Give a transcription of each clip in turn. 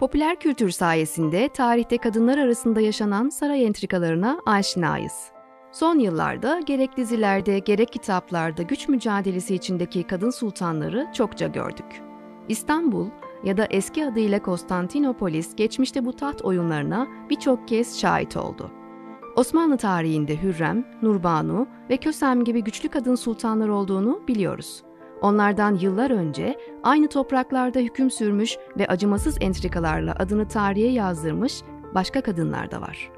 Popüler kültür sayesinde tarihte kadınlar arasında yaşanan saray entrikalarına aşinayız. Son yıllarda gerek dizilerde gerek kitaplarda güç mücadelesi içindeki kadın sultanları çokça gördük. İstanbul ya da eski adıyla Konstantinopolis geçmişte bu taht oyunlarına birçok kez şahit oldu. Osmanlı tarihinde Hürrem, Nurbanu ve Kösem gibi güçlü kadın sultanlar olduğunu biliyoruz. Onlardan yıllar önce aynı topraklarda hüküm sürmüş ve acımasız entrikalarla adını tarihe yazdırmış başka kadınlar da var.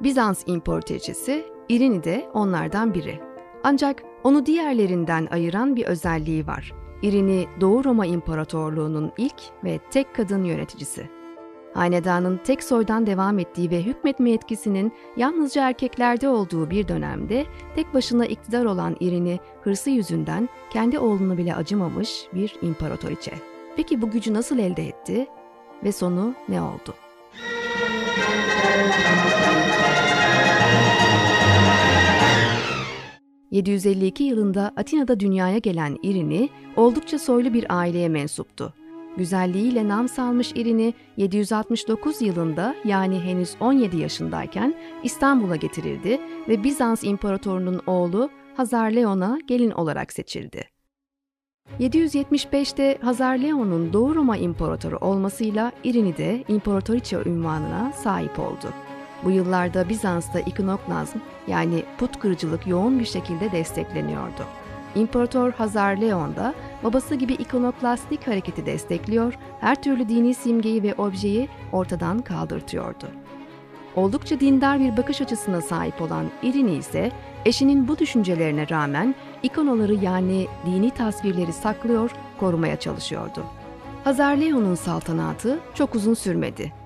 Bizans imparatoriçesi İrini de onlardan biri. Ancak onu diğerlerinden ayıran bir özelliği var. İrini Doğu Roma İmparatorluğu'nun ilk ve tek kadın yöneticisi. Hanedanın tek soydan devam ettiği ve hükmetme yetkisinin yalnızca erkeklerde olduğu bir dönemde tek başına iktidar olan İrini hırsı yüzünden kendi oğlunu bile acımamış bir imparatoriçe. Peki bu gücü nasıl elde etti ve sonu ne oldu? 752 yılında Atina'da dünyaya gelen İrini oldukça soylu bir aileye mensuptu. Güzelliğiyle nam salmış İrini 769 yılında yani henüz 17 yaşındayken İstanbul'a getirildi ve Bizans imparatorunun oğlu Hazar Leon'a gelin olarak seçildi. 775'te Hazar Leon'un Doğu Roma İmparatoru olmasıyla İrini de imparatoriçe ünvanına sahip oldu. Bu yıllarda Bizans'ta ikonoklazm yani put kırıcılık yoğun bir şekilde destekleniyordu. İmparator Hazar Leon da babası gibi ikonoklastik hareketi destekliyor, her türlü dini simgeyi ve objeyi ortadan kaldırtıyordu. Oldukça dindar bir bakış açısına sahip olan Irini ise eşinin bu düşüncelerine rağmen ikonoları yani dini tasvirleri saklıyor, korumaya çalışıyordu. Hazar Leon'un saltanatı çok uzun sürmedi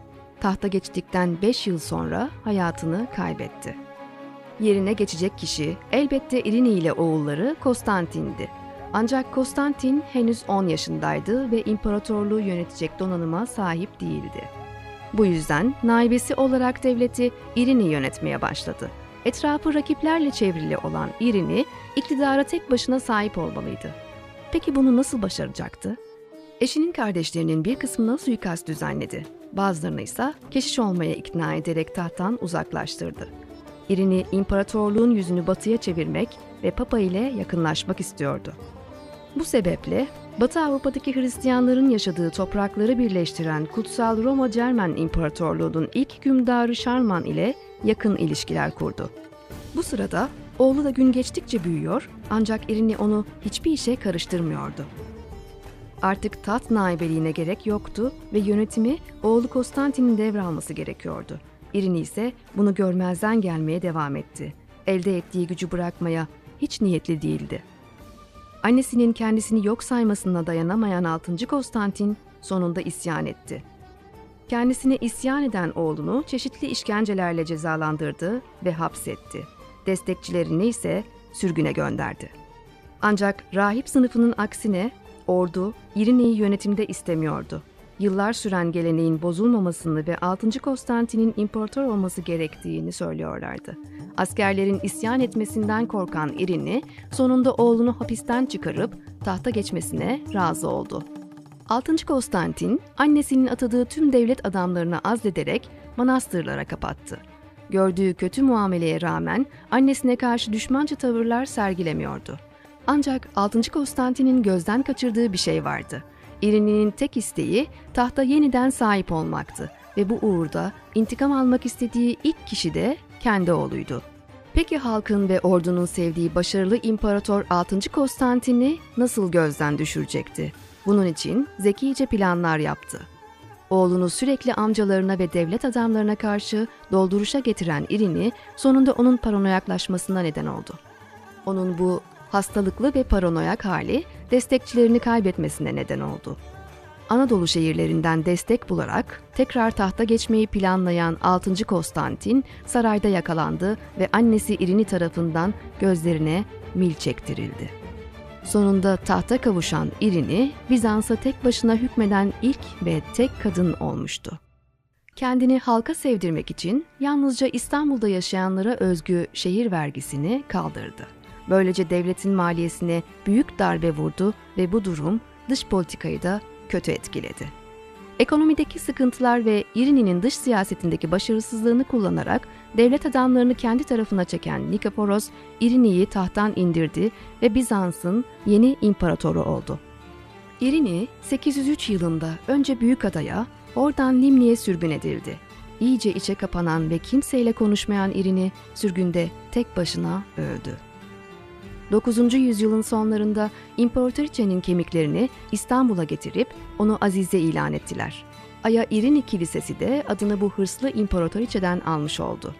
tahta geçtikten 5 yıl sonra hayatını kaybetti. Yerine geçecek kişi elbette Irini ile oğulları Konstantin'di. Ancak Konstantin henüz 10 yaşındaydı ve imparatorluğu yönetecek donanıma sahip değildi. Bu yüzden naibesi olarak devleti Irini yönetmeye başladı. Etrafı rakiplerle çevrili olan Irini, iktidara tek başına sahip olmalıydı. Peki bunu nasıl başaracaktı? Eşinin kardeşlerinin bir kısmına suikast düzenledi. Bazılarını ise keşiş olmaya ikna ederek tahttan uzaklaştırdı. İrini imparatorluğun yüzünü batıya çevirmek ve Papa ile yakınlaşmak istiyordu. Bu sebeple Batı Avrupa'daki Hristiyanların yaşadığı toprakları birleştiren Kutsal Roma Cermen İmparatorluğu'nun ilk hükümdarı Şarman ile yakın ilişkiler kurdu. Bu sırada oğlu da gün geçtikçe büyüyor ancak Irini onu hiçbir işe karıştırmıyordu. Artık tat naibeliğine gerek yoktu ve yönetimi oğlu Konstantin'in devralması gerekiyordu. İrini ise bunu görmezden gelmeye devam etti. Elde ettiği gücü bırakmaya hiç niyetli değildi. Annesinin kendisini yok saymasına dayanamayan 6. Konstantin sonunda isyan etti. Kendisine isyan eden oğlunu çeşitli işkencelerle cezalandırdı ve hapsetti. Destekçilerini ise sürgüne gönderdi. Ancak rahip sınıfının aksine Ordu, İrine'yi yönetimde istemiyordu. Yıllar süren geleneğin bozulmamasını ve 6. Konstantin'in imparator olması gerektiğini söylüyorlardı. Askerlerin isyan etmesinden korkan İrini, sonunda oğlunu hapisten çıkarıp tahta geçmesine razı oldu. 6. Konstantin, annesinin atadığı tüm devlet adamlarını azlederek manastırlara kapattı. Gördüğü kötü muameleye rağmen annesine karşı düşmanca tavırlar sergilemiyordu. Ancak 6. Konstantin'in gözden kaçırdığı bir şey vardı. İrini'nin tek isteği tahta yeniden sahip olmaktı ve bu uğurda intikam almak istediği ilk kişi de kendi oğluydu. Peki halkın ve ordunun sevdiği başarılı imparator 6. Konstantin'i nasıl gözden düşürecekti? Bunun için zekice planlar yaptı. Oğlunu sürekli amcalarına ve devlet adamlarına karşı dolduruşa getiren Irini sonunda onun paranoyaklaşmasına neden oldu. Onun bu hastalıklı ve paranoyak hali destekçilerini kaybetmesine neden oldu. Anadolu şehirlerinden destek bularak tekrar tahta geçmeyi planlayan 6. Konstantin sarayda yakalandı ve annesi İrini tarafından gözlerine mil çektirildi. Sonunda tahta kavuşan İrini, Bizans'a tek başına hükmeden ilk ve tek kadın olmuştu. Kendini halka sevdirmek için yalnızca İstanbul'da yaşayanlara özgü şehir vergisini kaldırdı. Böylece devletin maliyesine büyük darbe vurdu ve bu durum dış politikayı da kötü etkiledi. Ekonomideki sıkıntılar ve İrini'nin dış siyasetindeki başarısızlığını kullanarak devlet adamlarını kendi tarafına çeken Nikeforos, İrini'yi tahttan indirdi ve Bizans'ın yeni imparatoru oldu. İrini 803 yılında önce Büyükada'ya, oradan Limni'ye sürgün edildi. İyice içe kapanan ve kimseyle konuşmayan İrini sürgünde tek başına öldü. 9. yüzyılın sonlarında İmparatoriçe'nin kemiklerini İstanbul'a getirip onu Azize ilan ettiler. Aya İrini Kilisesi de adını bu hırslı İmparatoriçe'den almış oldu.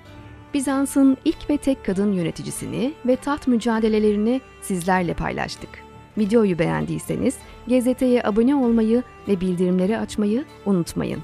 Bizans'ın ilk ve tek kadın yöneticisini ve taht mücadelelerini sizlerle paylaştık. Videoyu beğendiyseniz GZT'ye abone olmayı ve bildirimleri açmayı unutmayın.